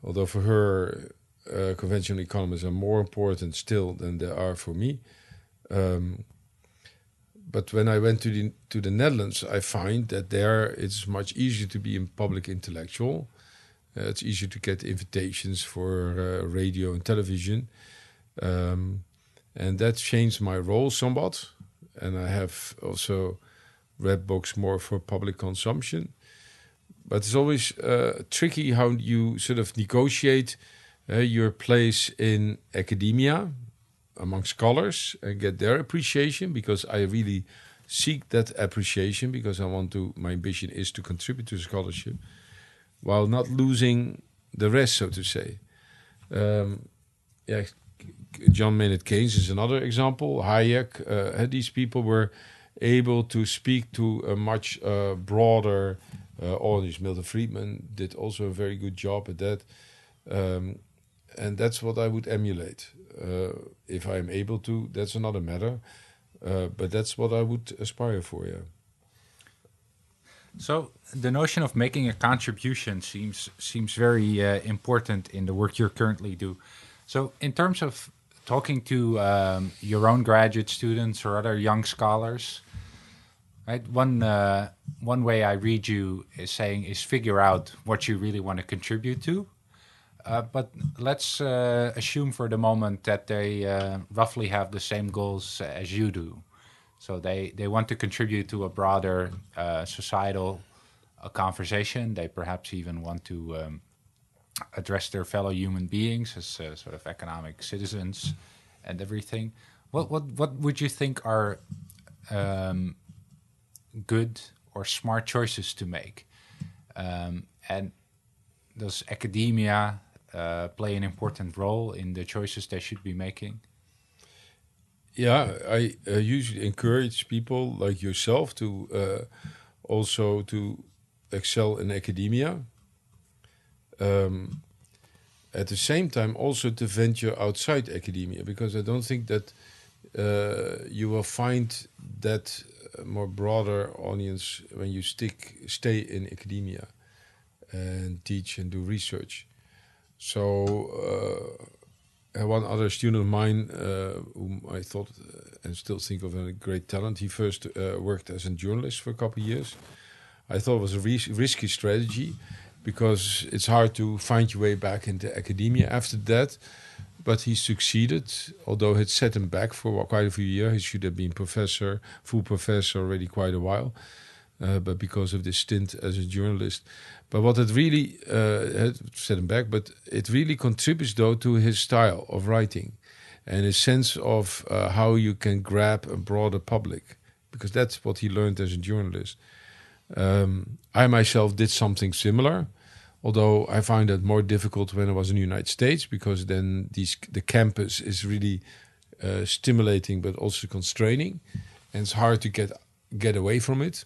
Although for her, uh, conventional economists are more important still than they are for me. Um, but when I went to the to the Netherlands, I find that there it's much easier to be a public intellectual. Uh, it's easier to get invitations for uh, radio and television, um, and that changed my role somewhat. And I have also read books more for public consumption. But it's always uh, tricky how you sort of negotiate uh, your place in academia among scholars and get their appreciation because I really seek that appreciation because I want to. My ambition is to contribute to scholarship while not losing the rest, so to say. Um, yeah, John Maynard Keynes is another example. Hayek, uh, these people were able to speak to a much uh, broader uh, audience. Milton Friedman did also a very good job at that. Um, and that's what I would emulate. Uh, if I'm able to, that's another matter. Uh, but that's what I would aspire for, yeah. So the notion of making a contribution seems seems very uh, important in the work you're currently do. So in terms of talking to um, your own graduate students or other young scholars, right? One uh, one way I read you is saying is figure out what you really want to contribute to, uh, but let's uh, assume for the moment that they uh, roughly have the same goals as you do. So they, they want to contribute to a broader uh, societal uh, conversation. They perhaps even want to um, address their fellow human beings as sort of economic citizens and everything. What what what would you think are um, good or smart choices to make? Um, and does academia uh, play an important role in the choices they should be making? Yeah, I uh, usually encourage people like yourself to uh, also to excel in academia. Um, at the same time, also to venture outside academia, because I don't think that uh, you will find that more broader audience when you stick stay in academia and teach and do research. So uh, one other student of mine, uh, whom I thought and still think of a great talent, he first worked as a journalist for a couple of years. I thought it was a ris risky strategy because it's hard to find your way back into academia after that. But he succeeded, although it set him back for quite a few years. He should have been professor, full professor already quite a while. Uh, but because of this stint as a journalist. But what it really uh, set him back, but it really contributes though to his style of writing and his sense of uh, how you can grab a broader public, because that's what he learned as a journalist. Um, I myself did something similar, although I find that more difficult when I was in the United States because then these the campus is really uh, stimulating but also constraining, and it's hard to get get away from it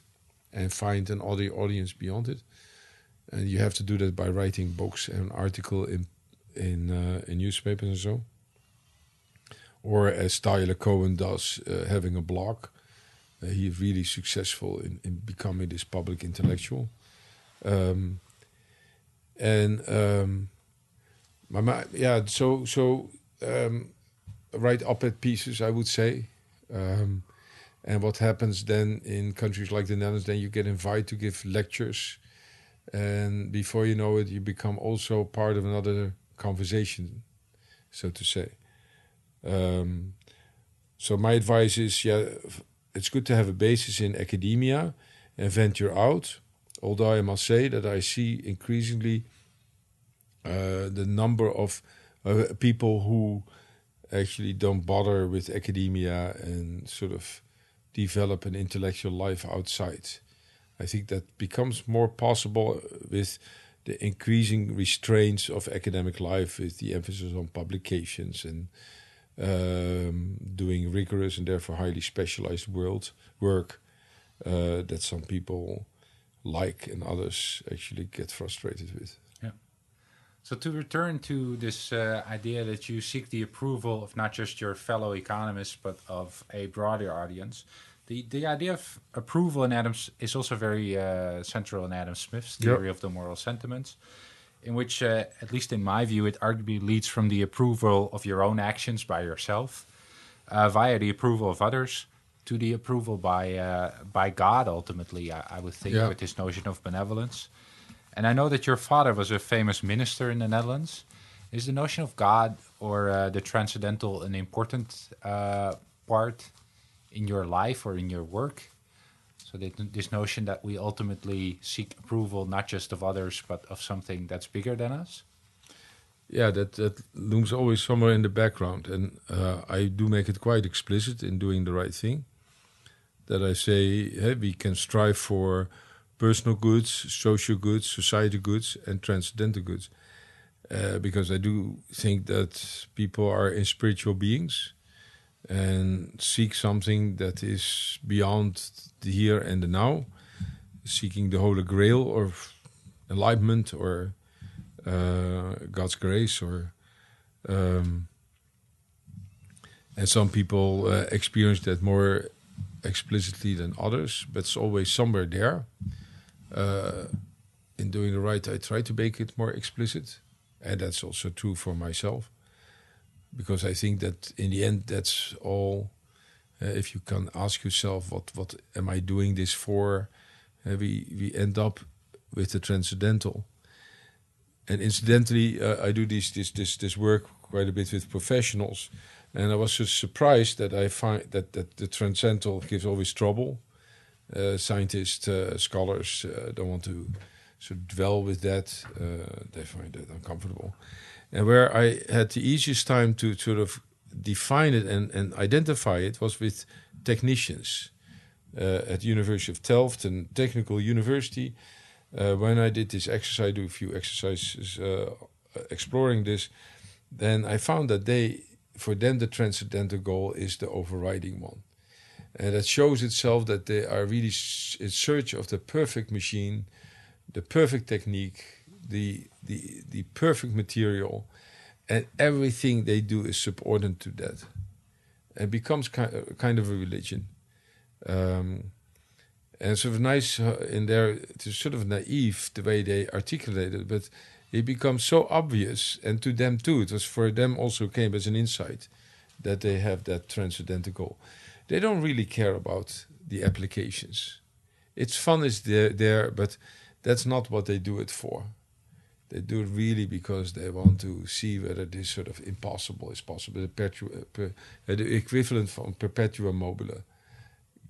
and find an audience beyond it. And you have to do that by writing books and article in in uh, in newspapers and so. Or as Tyler Cowen does, uh, having a blog. Uh, he's really successful in, in becoming this public intellectual. Um, and um, my, my, yeah, so so um, write op-ed pieces, I would say. Um, and what happens then in countries like the Netherlands, then you get invited to give lectures. And before you know it, you become also part of another conversation, so to say. Um, so my advice is, yeah, it's good to have a basis in academia and venture out. Although I must say that I see increasingly uh, the number of uh, people who actually don't bother with academia and sort of develop an intellectual life outside. I think that becomes more possible with the increasing restraints of academic life, with the emphasis on publications and um, doing rigorous and therefore highly specialized world work uh, that some people like and others actually get frustrated with. Yeah. So to return to this uh, idea that you seek the approval of not just your fellow economists but of a broader audience, The the idea of approval in Adams is also very uh, central in Adam Smith's Yep. theory of the moral sentiments, in which, uh, at least in my view, it arguably leads from the approval of your own actions by yourself, uh, via the approval of others, to the approval by uh, by God. Ultimately, I, I would think Yeah. with this notion of benevolence. And I know that your father was a famous minister in the Netherlands. Is the notion of God or uh, the transcendental an important uh, part in your life or in your work? So this notion that we ultimately seek approval not just of others but of something that's bigger than us. Yeah, that, that looms always somewhere in the background. And uh, I do make it quite explicit in doing the right thing. That I say hey, we can strive for personal goods, social goods, society goods, and transcendental goods. Uh, because I do think that people are in spiritual beings and seek something that is beyond the here and the now, seeking the Holy Grail or enlightenment or uh, God's grace, or um, and some people uh, experience that more explicitly than others, but it's always somewhere there. Uh, in doing the right, I try to make it more explicit, and that's also true for myself, because I think that in the end, that's all. Uh, if you can ask yourself, what what am I doing this for? Uh, we we end up with the transcendental and incidentally, uh, I do this this this this work quite a bit with professionals, and I was just surprised that I find that that the transcendental gives always trouble. Uh, scientists, uh, scholars don't want to sort of dwell with that; they find it uncomfortable. And where I had the easiest time to sort of define it and, and identify it was with technicians uh, at the University of Delft, and technical university. Uh, when I did this exercise, I do a few exercises uh, exploring this, then I found that they, for them, the transcendental goal is the overriding one. And that shows itself that they are really in search of the perfect machine, the perfect technique, the, the, the perfect material, and everything they do is subordinate to that. It becomes ki- kind of a religion. Um, and it's sort of nice uh, in there, it's sort of naive the way they articulate it, but it becomes so obvious, and to them too, it was for them also came as an insight that they have that transcendental goal. They don't really care about the applications. It's fun is there, there, but that's not what they do it for. They do it really because they want to see whether this sort of impossible is possible. The, per, uh, the equivalent from perpetuum mobile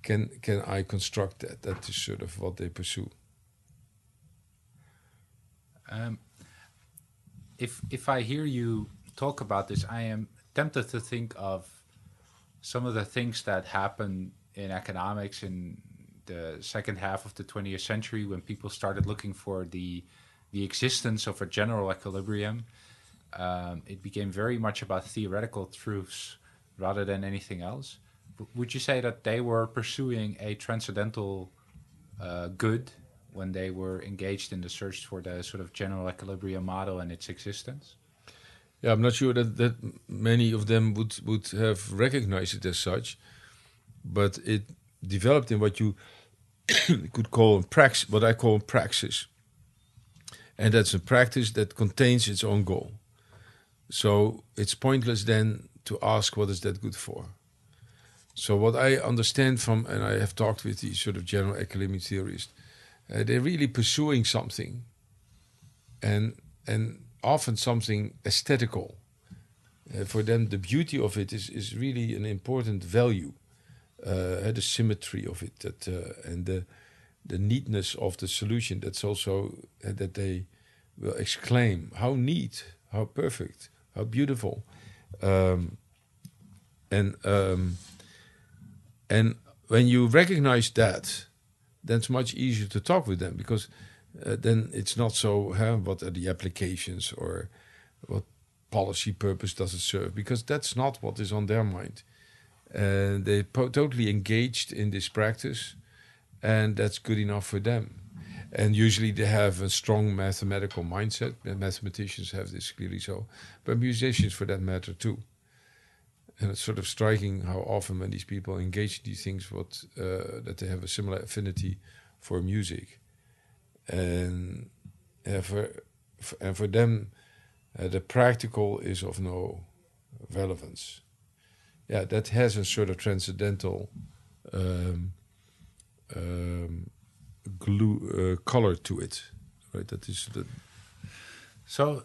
can can I construct that? That is sort of what they pursue. Um, if if I hear you talk about this, I am tempted to think of some of the things that happen in economics in the second half of the 20th century when people started looking for the the existence of a general equilibrium. Um, it became very much about theoretical truths rather than anything else. Would you say that they were pursuing a transcendental uh, good when they were engaged in the search for the sort of general equilibrium model and its existence? Yeah, I'm not sure that, that many of them would, would have recognized it as such, but it developed in what you *coughs* could call praxis, what I call praxis. And that's a practice that contains its own goal. So it's pointless then to ask what is that good for. So what I understand from, and I have talked with these sort of general equilibrium theorists, uh, they're really pursuing something, and and often something aesthetical. Uh, for them, the beauty of it is, is really an important value. Uh, the symmetry of it, that uh, and the neatness of the solution. That's also uh, that they will exclaim, "How neat! How perfect! How beautiful!" Um, and um, and when you recognize that, then it's much easier to talk with them because uh, then it's not so huh, what are the applications or what policy purpose does it serve because that's not what is on their mind and they po- totally engaged in this practice and that's good enough for them. And usually they have a strong mathematical mindset. Mathematicians have this clearly so but musicians for that matter too. And it's sort of striking how often when these people engage in these things, what uh, that they have a similar affinity for music, and uh, for, for, and for them, uh, the practical is of no relevance. Yeah, that has a sort of transcendental um, um, glue uh, color to it, right? That is the. So,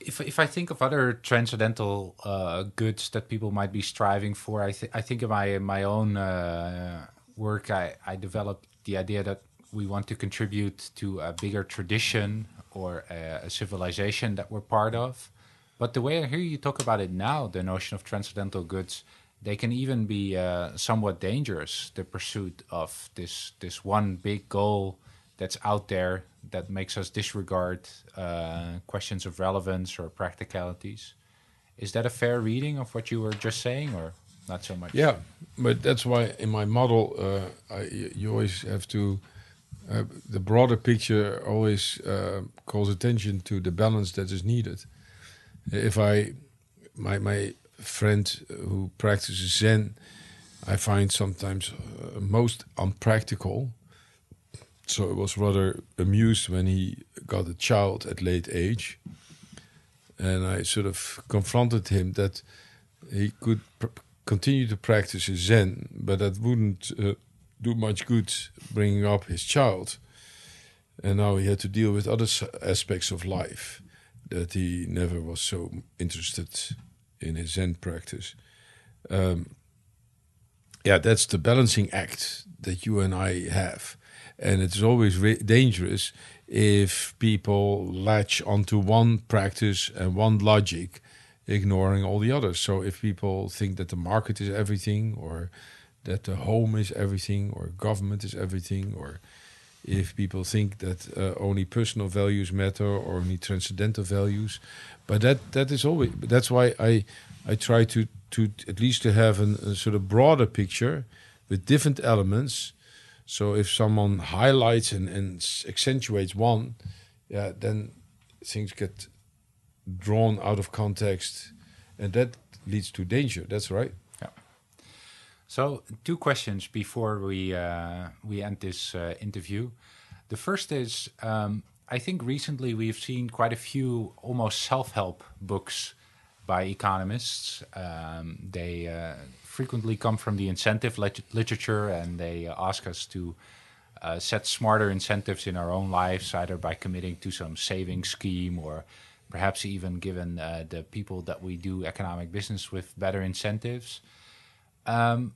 if if I think of other transcendental uh, goods that people might be striving for, I think I think in my my own uh, work, I I developed the idea that we want to contribute to a bigger tradition or a, a civilization that we're part of. But the way I hear you talk about it now, the notion of transcendental goods, they can even be uh, somewhat dangerous. The pursuit of this this one big goal that's out there that makes us disregard uh, questions of relevance or practicalities. Is that a fair reading of what you were just saying, or not so much? Yeah, but that's why in my model, uh, I, you always have to. Uh, the broader picture always uh, calls attention to the balance that is needed. If I, my my friend who practices Zen, I find sometimes uh, most unpractical. So I was rather amused when he got a child at late age, and I sort of confronted him that he could continue to practice his Zen, but that wouldn't uh, do much good bringing up his child. And now he had to deal with other aspects of life that he never was so interested in his Zen practice. Um, yeah, that's the balancing act that you and I have. And it's always dangerous if people latch onto one practice and one logic, ignoring all the others. So if people think that the market is everything, or that the home is everything, or government is everything, or if people think that uh, only personal values matter or only transcendental values, but that that is always that's why I I try to to at least to have an, a sort of broader picture with different elements. So if someone highlights and, and accentuates one, yeah, then things get drawn out of context, and that leads to danger. That's right. So two questions before we uh, we end this uh, interview. The first is um, I think recently we've seen quite a few almost self-help books by economists. Um, they uh, frequently come from the incentive lit literature and they ask us to uh, set smarter incentives in our own lives, either by committing to some saving scheme or perhaps even given uh, the people that we do economic business with better incentives. Um,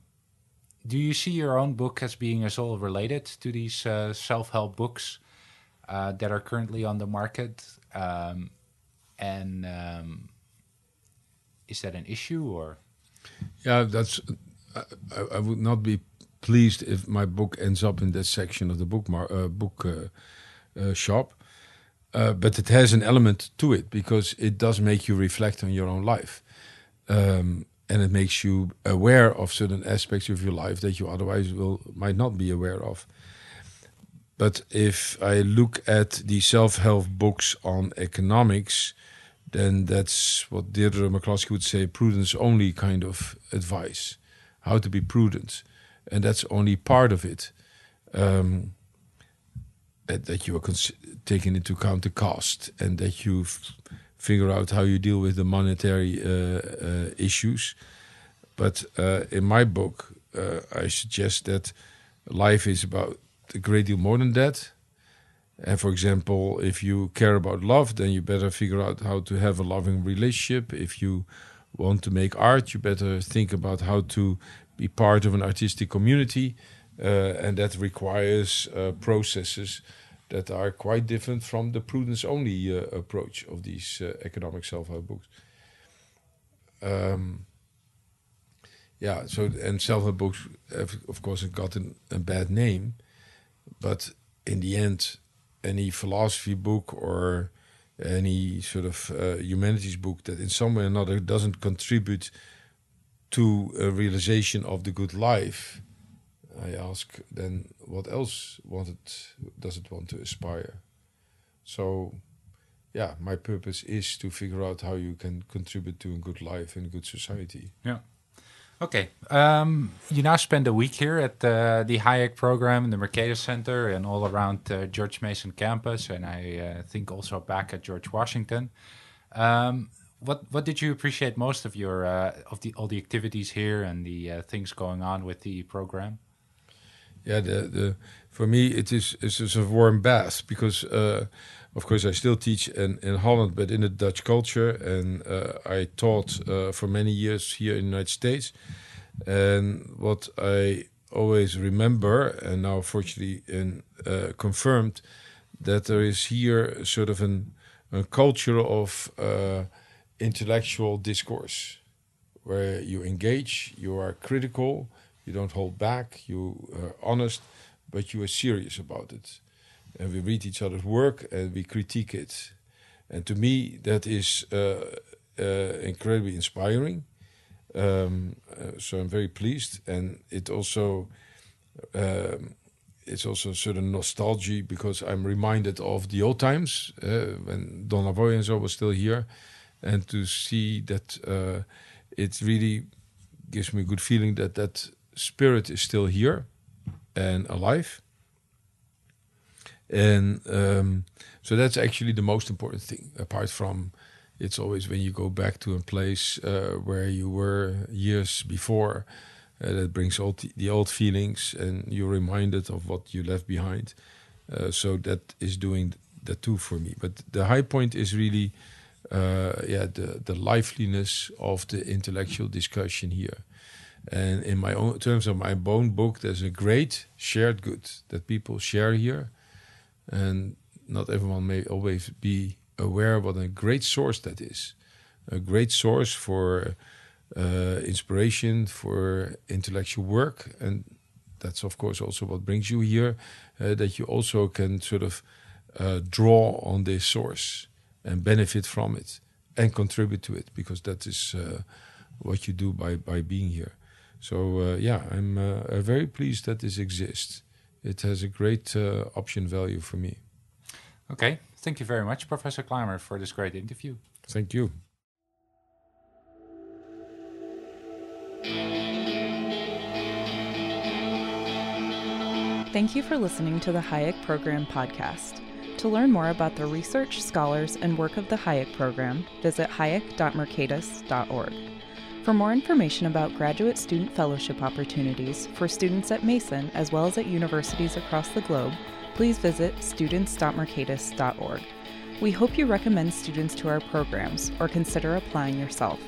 do you see your own book as being as all related to these uh, self-help books uh, that are currently on the market? Um, and um, is that an issue or? Yeah, that's. I, I, would not be pleased if my book ends up in that section of the book uh, book uh, uh, shop. Uh, but it has an element to it because it does make you reflect on your own life, um, and it makes you aware of certain aspects of your life that you otherwise will might not be aware of. But if I look at the self-help books on economics, then that's what Deirdre McCloskey would say prudence only kind of advice, how to be prudent. And that's only part of it. Um, that you are taking into account the cost and that you figure out how you deal with the monetary uh, uh, issues. But uh, in my book, I suggest that life is about a great deal more than that. And for example, if you care about love, then you better figure out how to have a loving relationship. If you want to make art, you better think about how to be part of an artistic community. Uh, and that requires uh, processes that are quite different from the prudence only uh, approach of these uh, economic self help books. Um, yeah, so and self help books have, of course, gotten a bad name, but in the end, any philosophy book or any sort of uh, humanities book that in some way or another doesn't contribute to a realization of the good life, I ask then what else wanted does it want to aspire? So yeah, my purpose is to figure out how you can contribute to a good life and good society. Yeah. Okay. Um, you now spend a week here at the, the Hayek program the Mercatus Center and all around uh, George Mason campus, and I uh, think also back at George Washington. Um, what what did you appreciate most of your uh, of the all the activities here and the uh, things going on with the program? Yeah, the the for me it is it's a warm bath because uh, of course I still teach in, in Holland, but in the Dutch culture, and uh, I taught uh, for many years here in the United States. And what I always remember, and now fortunately in, uh, confirmed, that there is here sort of an, a culture of intellectual discourse where you engage, you are critical, you don't hold back, you are honest, but you are serious about it. And we read each other's work and we critique it. And to me, that is uh, uh, incredibly inspiring. Um, uh, so I'm very pleased, and it also um, it's also a certain nostalgia because I'm reminded of the old times uh, when Don Lavoie and so was still here, and to see that uh, it really gives me a good feeling that that spirit is still here and alive. And um, so that's actually the most important thing, apart from it's always when you go back to a place uh, where you were years before, uh, that brings all the old feelings and you're reminded of what you left behind. Uh, so that is doing that too for me. But the high point is really uh, yeah, the, the liveliness of the intellectual discussion here. And in my own terms of my own book, there's a great shared good that people share here, and not everyone may always be aware what a great source that is. A great source for uh, inspiration, for intellectual work, and that's of course also what brings you here. Uh, that you also can sort of uh, draw on this source and benefit from it and contribute to it because that is uh, what you do by, by being here. So uh, yeah, I'm uh, very pleased that this exists. It has a great uh, option value for me. Okay, thank you very much, Professor Klamer, for this great interview. Thank you. Thank you for listening to the Hayek Program podcast. To learn more about the research, scholars, and work of the Hayek program, visit hayek.mercatus.org. For more information about graduate student fellowship opportunities for students at Mason as well as at universities across the globe, please visit students.mercatus.org. We hope you recommend students to our programs or consider applying yourself.